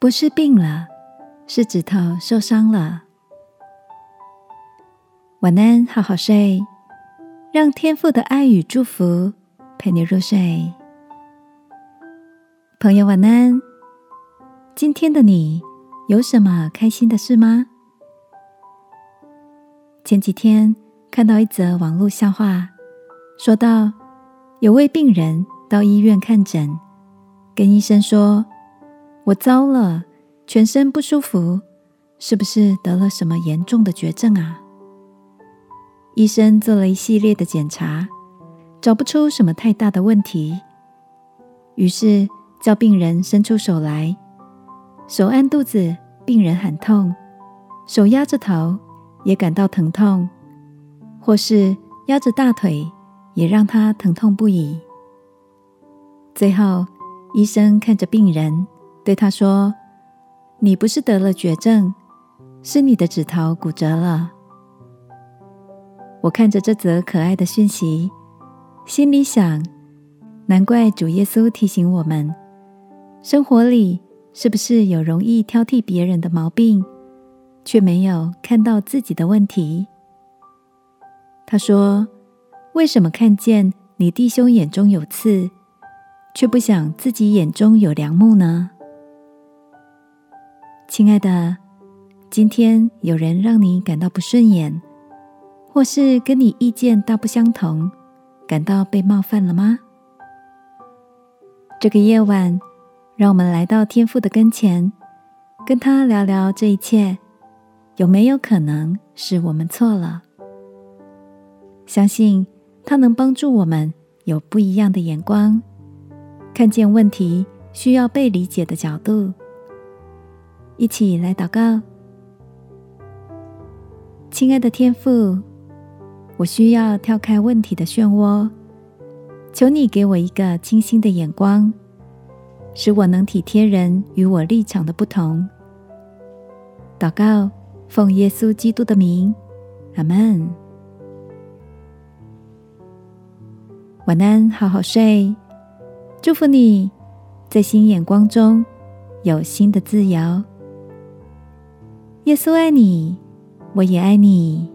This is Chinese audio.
不是病了，是指头受伤了。晚安，好好睡，让天父的爱与祝福陪你入睡。朋友，晚安。今天的你有什么开心的事吗？前几天看到一则网络笑话，说到有位病人到医院看诊，跟医生说：“我糟了，全身不舒服，是不是得了什么严重的绝症啊？”医生做了一系列的检查，找不出什么太大的问题，于是。叫病人伸出手来，手按肚子，病人喊痛；手压着头，也感到疼痛；或是压着大腿，也让他疼痛不已。最后，医生看着病人，对他说：“你不是得了绝症，是你的指头骨折了。”我看着这则可爱的讯息，心里想：难怪主耶稣提醒我们。生活里是不是有容易挑剔别人的毛病，却没有看到自己的问题？他说：“为什么看见你弟兄眼中有刺，却不想自己眼中有梁木呢？”亲爱的，今天有人让你感到不顺眼，或是跟你意见大不相同，感到被冒犯了吗？这个夜晚。让我们来到天父的跟前，跟他聊聊这一切，有没有可能是我们错了？相信他能帮助我们有不一样的眼光，看见问题需要被理解的角度。一起来祷告，亲爱的天父，我需要跳开问题的漩涡，求你给我一个清新的眼光。使我能体贴人与我立场的不同。祷告，奉耶稣基督的名，阿门。晚安，好好睡。祝福你在新眼光中有新的自由。耶稣爱你，我也爱你。